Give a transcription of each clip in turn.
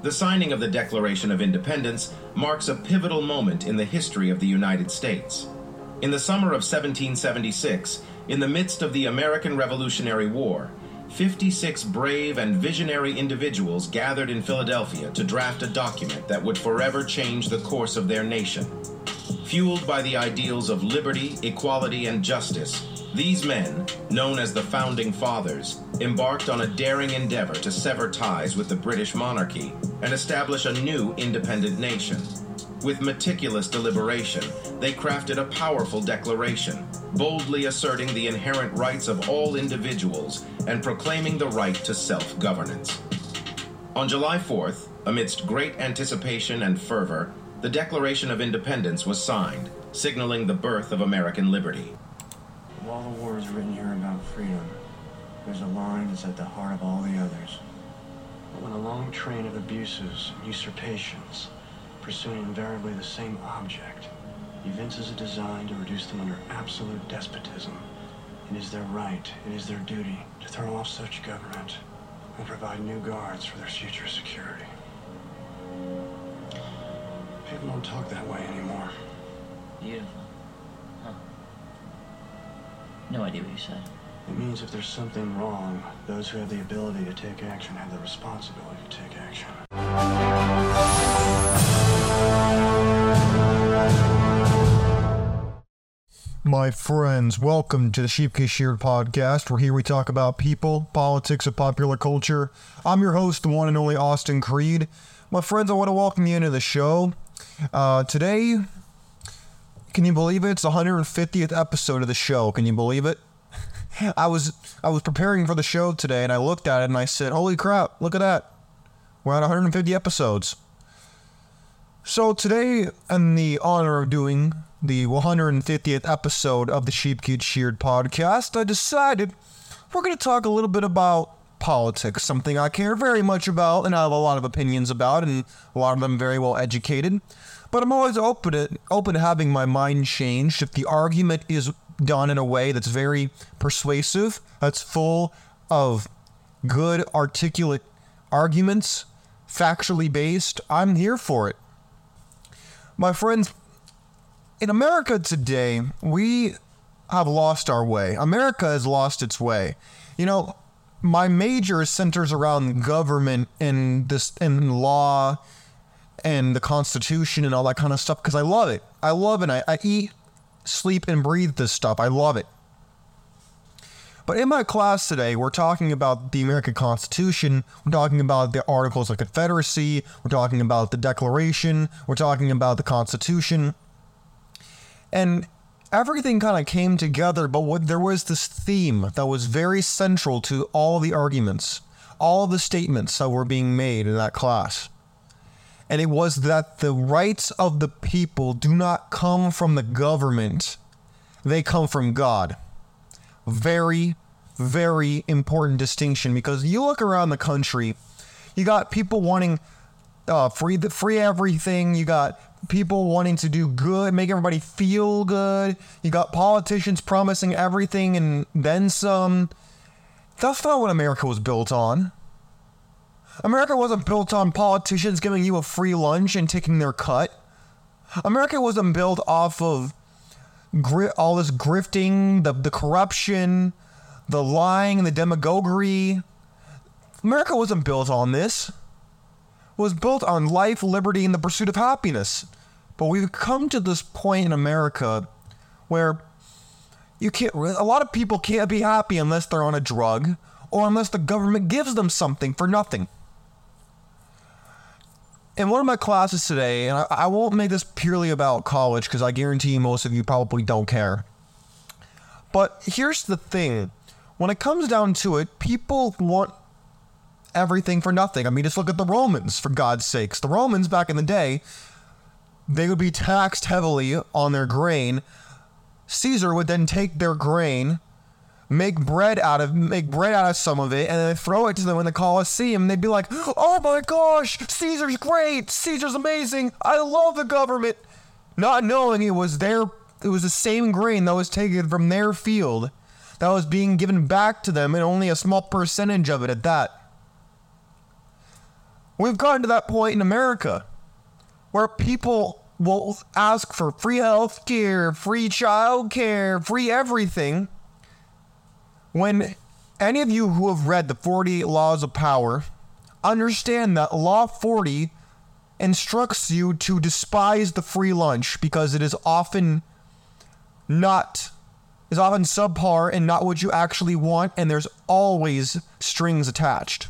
The signing of the Declaration of Independence marks a pivotal moment in the history of the United States. In the summer of 1776, in the midst of the American Revolutionary War, 56 brave and visionary individuals gathered in Philadelphia to draft a document that would forever change the course of their nation. Fueled by the ideals of liberty, equality, and justice, these men, known as the Founding Fathers, embarked on a daring endeavor to sever ties with the British monarchy and establish a new independent nation. With meticulous deliberation, they crafted a powerful declaration, boldly asserting the inherent rights of all individuals and proclaiming the right to self governance. On July 4th, amidst great anticipation and fervor, the Declaration of Independence was signed, signaling the birth of American liberty. All the words written here about freedom, there's a line that's at the heart of all the others. But when a long train of abuses and usurpations, pursuing invariably the same object, evinces a design to reduce them under absolute despotism, it is their right, it is their duty to throw off such government and provide new guards for their future security. People don't talk that way anymore. Beautiful. Huh. No idea what you said. It means if there's something wrong, those who have the ability to take action have the responsibility to take action. My friends, welcome to the Sheep Get Sheared podcast, where here we talk about people, politics, and popular culture. I'm your host, the one and only Austin Creed. My friends, I want to welcome you into the show. Uh, today, can you believe it? It's the 150th episode of the show. Can you believe it? I was I was preparing for the show today, and I looked at it and I said, "Holy crap! Look at that! We're at 150 episodes." So today, in the honor of doing the 150th episode of the Sheep Get Sheared podcast, I decided we're going to talk a little bit about politics, something I care very much about and I have a lot of opinions about, and a lot of them very well educated. But I'm always open to, open to having my mind changed if the argument is done in a way that's very persuasive, that's full of good, articulate arguments, factually based. I'm here for it. My friends, in America today, we have lost our way. America has lost its way. You know, my major centers around government and this and law and the Constitution and all that kind of stuff because I love it. I love it. I, I eat, sleep, and breathe this stuff. I love it. But in my class today, we're talking about the American Constitution, we're talking about the Articles of Confederacy, we're talking about the Declaration, we're talking about the Constitution. And everything kind of came together, but what, there was this theme that was very central to all the arguments, all the statements that were being made in that class. And it was that the rights of the people do not come from the government, they come from God very, very important distinction because you look around the country, you got people wanting uh, free the free everything. You got people wanting to do good, make everybody feel good. You got politicians promising everything and then some. That's not what America was built on. America wasn't built on politicians giving you a free lunch and taking their cut. America wasn't built off of gri- all this grifting, the, the corruption, the lying, the demagoguery. America wasn't built on this. It was built on life, liberty, and the pursuit of happiness. But we've come to this point in America where you can't. A lot of people can't be happy unless they're on a drug or unless the government gives them something for nothing. In one of my classes today, and I, I won't make this purely about college because I guarantee most of you probably don't care. But here's the thing when it comes down to it, people want everything for nothing. I mean, just look at the Romans, for God's sakes. The Romans back in the day, they would be taxed heavily on their grain. Caesar would then take their grain, make bread out of make bread out of some of it, and then throw it to them in the Colosseum. They'd be like, "Oh my gosh, Caesar's great! Caesar's amazing! I love the government!" Not knowing it was their, it was the same grain that was taken from their field, that was being given back to them, and only a small percentage of it at that. We've gotten to that point in America where people will ask for free health care, free child care, free everything. When any of you who have read the 40 Laws of Power understand that Law 40 instructs you to despise the free lunch because it is often not is often subpar and not what you actually want and there's always strings attached.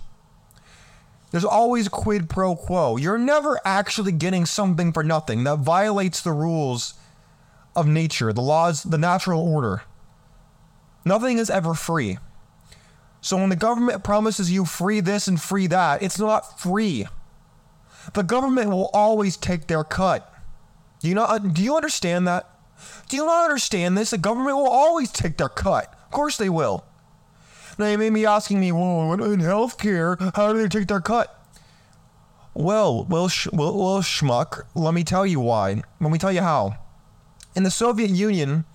There's always quid pro quo. You're never actually getting something for nothing. That violates the rules of nature, the laws, the natural order. Nothing is ever free. So when the government promises you free this and free that, it's not free. The government will always take their cut. Do you not do you understand that? Do you not understand this? The government will always take their cut. Of course they will. Now you may be asking me, well, in healthcare, how do they take their cut? Well, well, sh- well, well, schmuck. Let me tell you why. Let me tell you how. In the Soviet Union,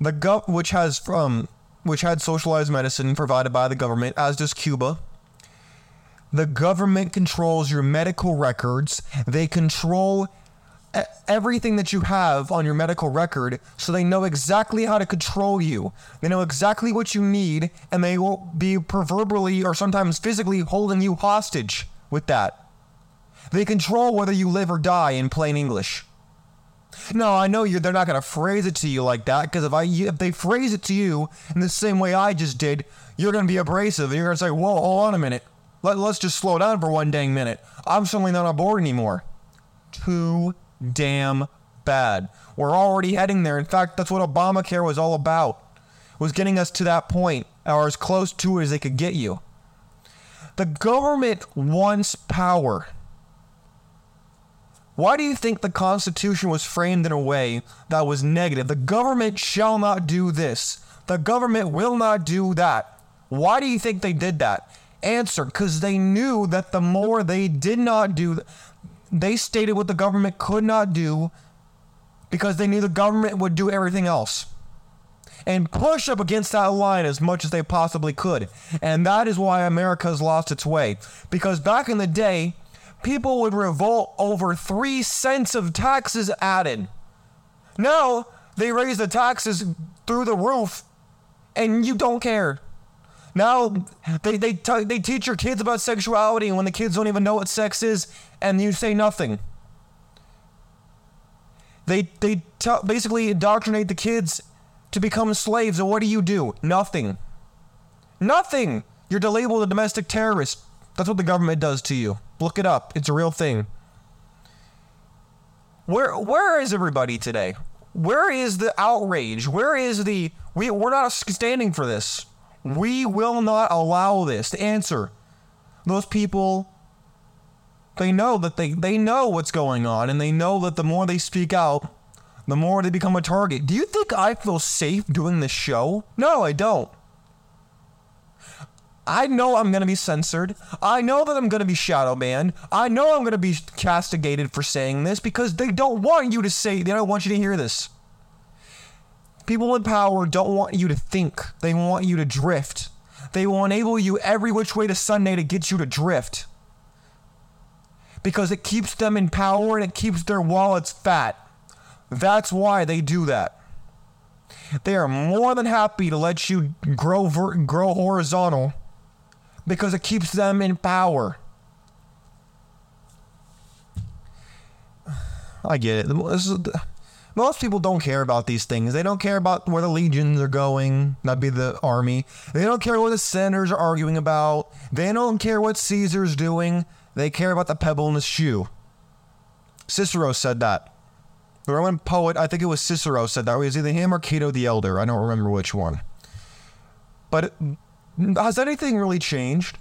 the gov, which has um, which had socialized medicine provided by the government, as does Cuba. The government controls your medical records. They control everything that you have on your medical record so they know exactly how to control you. They know exactly what you need and they will be proverbially or sometimes physically holding you hostage with that. They control whether you live or die in plain English. No, I know you they're not to phrase it to you like that because if I if they phrase it to you in the same way I just did, you're to be abrasive you're to say, "Whoa, hold on a minute. Let, let's just slow down for one dang minute. I'm suddenly not on board anymore." Too damn bad. We're already heading there. In fact, that's what Obamacare was all about. Was getting us to that point or as close to it as they could get you. The government wants power. Why do you think the Constitution was framed in a way that was negative? The government shall not do this. The government will not do that. Why do you think they did that? Answer because they knew that the more they did not do, they stated what the government could not do because they knew the government would do everything else and push up against that line as much as they possibly could. And that is why America has lost its way. Because back in the day, people would revolt over three cents of taxes added. Now they raise the taxes through the roof, and you don't care. Now they they t- they teach your kids about sexuality, when the kids don't even know what sex is, and you say nothing. They they t- basically indoctrinate the kids to become slaves, and what do you do? Nothing. Nothing. You're labeled a domestic terrorist. That's what the government does to you. Look it up. It's a real thing. Where where is everybody today? Where is the outrage? Where is the we we're not standing for this. We will not allow this. The answer. Those people they know that they they know what's going on and they know that the more they speak out, the more they become a target. Do you think I feel safe doing this show? No, I don't. I know I'm going to be censored. I know that I'm going to be shadow banned. I know I'm going to be castigated for saying this because they don't want you to say, they don't want you to hear this. People in power don't want you to think, they want you to drift. They will enable you every which way to Sunday to get you to drift. Because it keeps them in power and it keeps their wallets fat. That's why they do that. They are more than happy to let you grow ver- grow horizontal because it keeps them in power. I get it. Most people don't care about these things. They don't care about where the legions are going. That'd be the army. They don't care what the senators are arguing about. They don't care what Caesar's doing. They care about the pebble in his shoe. Cicero said that. The Roman poet, I think it was Cicero, said that. It was either him or Cato the Elder. I don't remember which one. But has anything really changed?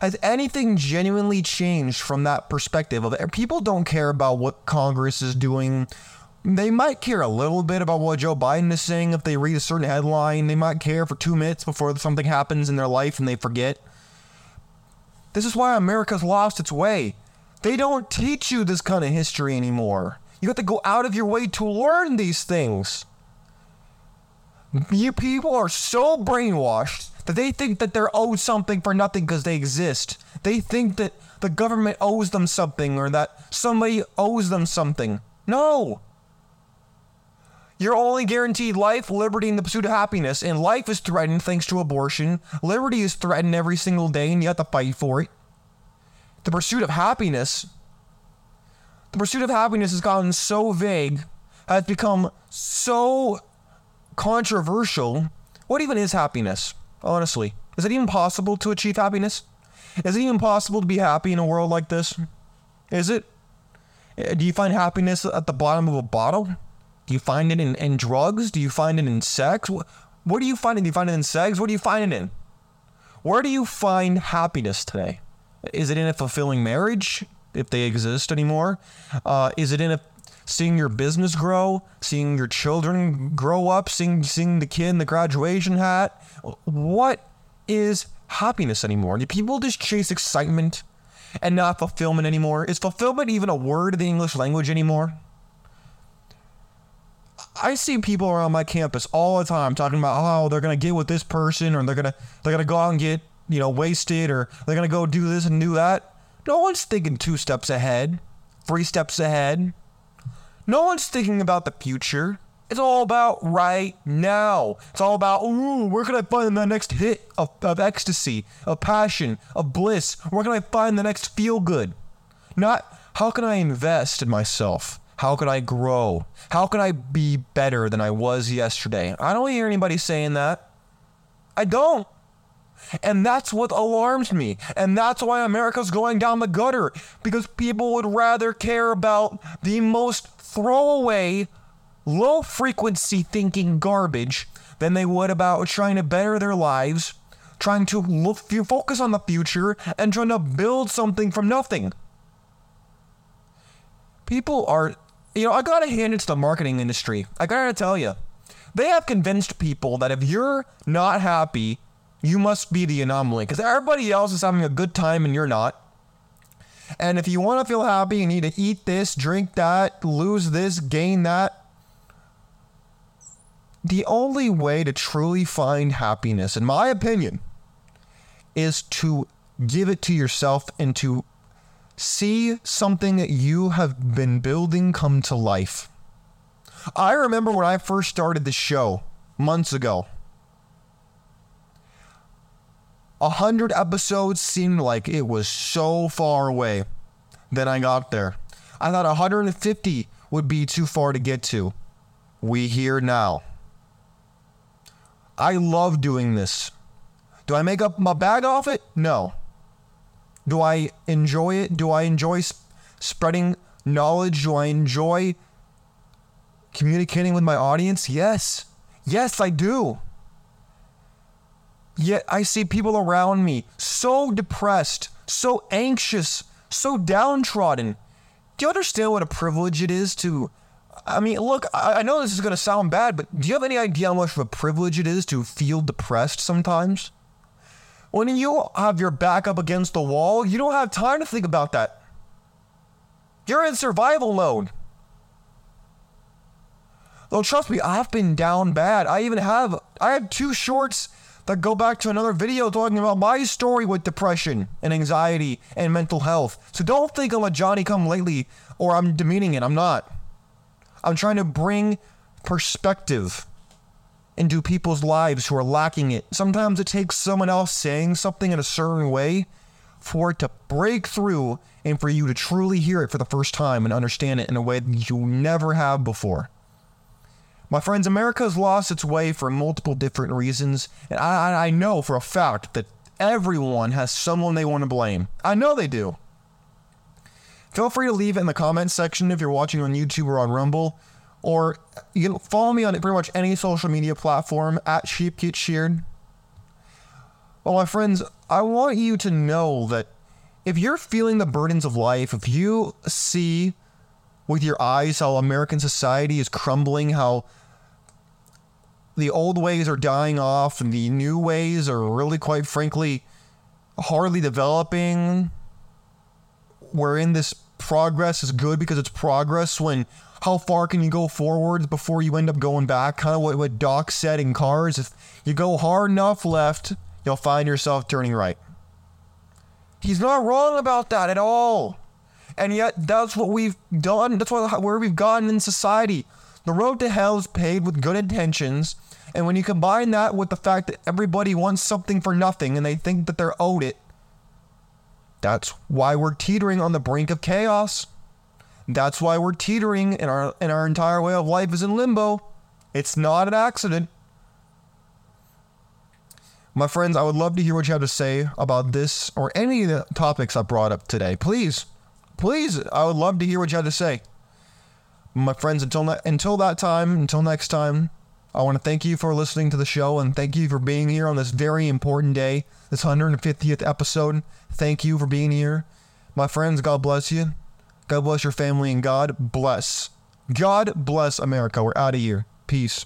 Has anything genuinely changed from that perspective of people don't care about what Congress is doing? They might care a little bit about what Joe Biden is saying if they read a certain headline. They might care for two minutes before something happens in their life and they forget. This is why America's lost its way. They don't teach you this kind of history anymore. You have to go out of your way to learn these things. You people are so brainwashed that they think that they're owed something for nothing because they exist. They think that the government owes them something or that somebody owes them something. No. You're only guaranteed life, liberty, and the pursuit of happiness, and life is threatened thanks to abortion. Liberty is threatened every single day, and you have to fight for it. The pursuit of happiness, the pursuit of happiness has gotten so vague, has become so controversial. What even is happiness? Honestly, is it even possible to achieve happiness? Is it even possible to be happy in a world like this? Is it? Uh, Do you find happiness at the bottom of a bottle? Do you find it in, in drugs? Do you find it in sex? What, what do you find it? Do you find it in sex? What do you find it in? Where do you find happiness today? Is it in a fulfilling marriage, if they exist anymore? Uh, is it in a seeing your business grow, seeing your children grow up, seeing seeing the kid in the graduation hat? What is happiness anymore? Do people just chase excitement and not fulfillment anymore? Is fulfillment even a word in the English language anymore? I see people around my campus all the time talking about oh they're gonna get with this person or they're gonna they're gonna go out and get you know wasted or they're gonna go do this and do that. No one's thinking two steps ahead, three steps ahead. No one's thinking about the future. It's all about right now. It's all about ooh, where can I find the next hit of, of ecstasy, of passion, of bliss? Where can I find the next feel good? Not how can I invest in myself? How can I grow? How can I be better than I was yesterday? I don't hear anybody saying that. I don't. And that's what alarms me. And that's why America's going down the gutter. Because people would rather care about the most throwaway, low frequency thinking garbage than they would about trying to better their lives, trying to look, focus on the future, and trying to build something from nothing. People are, you know, I gotta hand it to the marketing industry. I gotta tell you, they have convinced people that if you're not happy, you must be the anomaly because everybody else is having a good time and you're not. And if you want to feel happy, you need to eat this, drink that, lose this, gain that. The only way to truly find happiness, in my opinion, is to give it to yourself and to see something that you have been building come to life. I remember when I first started the show months ago. A hundred episodes seemed like it was so far away. Then I got there. I thought 150 would be too far to get to. We here now. I love doing this. Do I make up my bag off it? No. Do I enjoy it? Do I enjoy sp- spreading knowledge? Do I enjoy communicating with my audience? Yes. Yes, I do. Yet I see people around me so depressed, so anxious, so downtrodden. Do you understand what a privilege it is to? I mean, look, I I know this is going to sound bad, but do you have any idea how much of a privilege it is to feel depressed sometimes? When you have your back up against the wall, you don't have time to think about that. You're in survival mode. Though trust me, I've been down bad. I even have I have two shorts that go back to another video talking about my story with depression and anxiety and mental health. So don't think I'm a Johnny come lately or I'm demeaning it. I'm not. I'm trying to bring perspective into people's lives who are lacking it. Sometimes it takes someone else saying something in a certain way for it to break through and for you to truly hear it for the first time and understand it in a way that you never have before. My friends, America has lost its way for multiple different reasons, and I, I know for a fact that everyone has someone they want to blame. I know they do. Feel free to leave it in the comments section if you're watching on YouTube or on Rumble, or you can follow me on pretty much any social media platform at Sheep Get Sheared. Well, my friends, I want you to know that if you're feeling the burdens of life, if you see with your eyes how American society is crumbling, how the old ways are dying off and the new ways are really, quite frankly, hardly developing. We're in this progress is good because it's progress when how far can you go forwards before you end up going back? Kind of what, what Doc said in Cars. If you go hard enough left, you'll find yourself turning right. He's not wrong about that at all. And yet, that's what we've done. That's what, where we've gotten in society. The road to hell is paved with good intentions. And when you combine that with the fact that everybody wants something for nothing and they think that they're owed it, that's why we're teetering on the brink of chaos. That's why we're teetering and our and our entire way of life is in limbo. It's not an accident. My friends, I would love to hear what you have to say about this or any of the topics I brought up today. Please, please, I would love to hear what you had to say. My friends, until ne- until that time, until next time, I want to thank you for listening to the show and thank you for being here on this very important day, this 150th episode. Thank you for being here. My friends, God bless you. God bless your family and God bless. God bless America. We're out of here. Peace.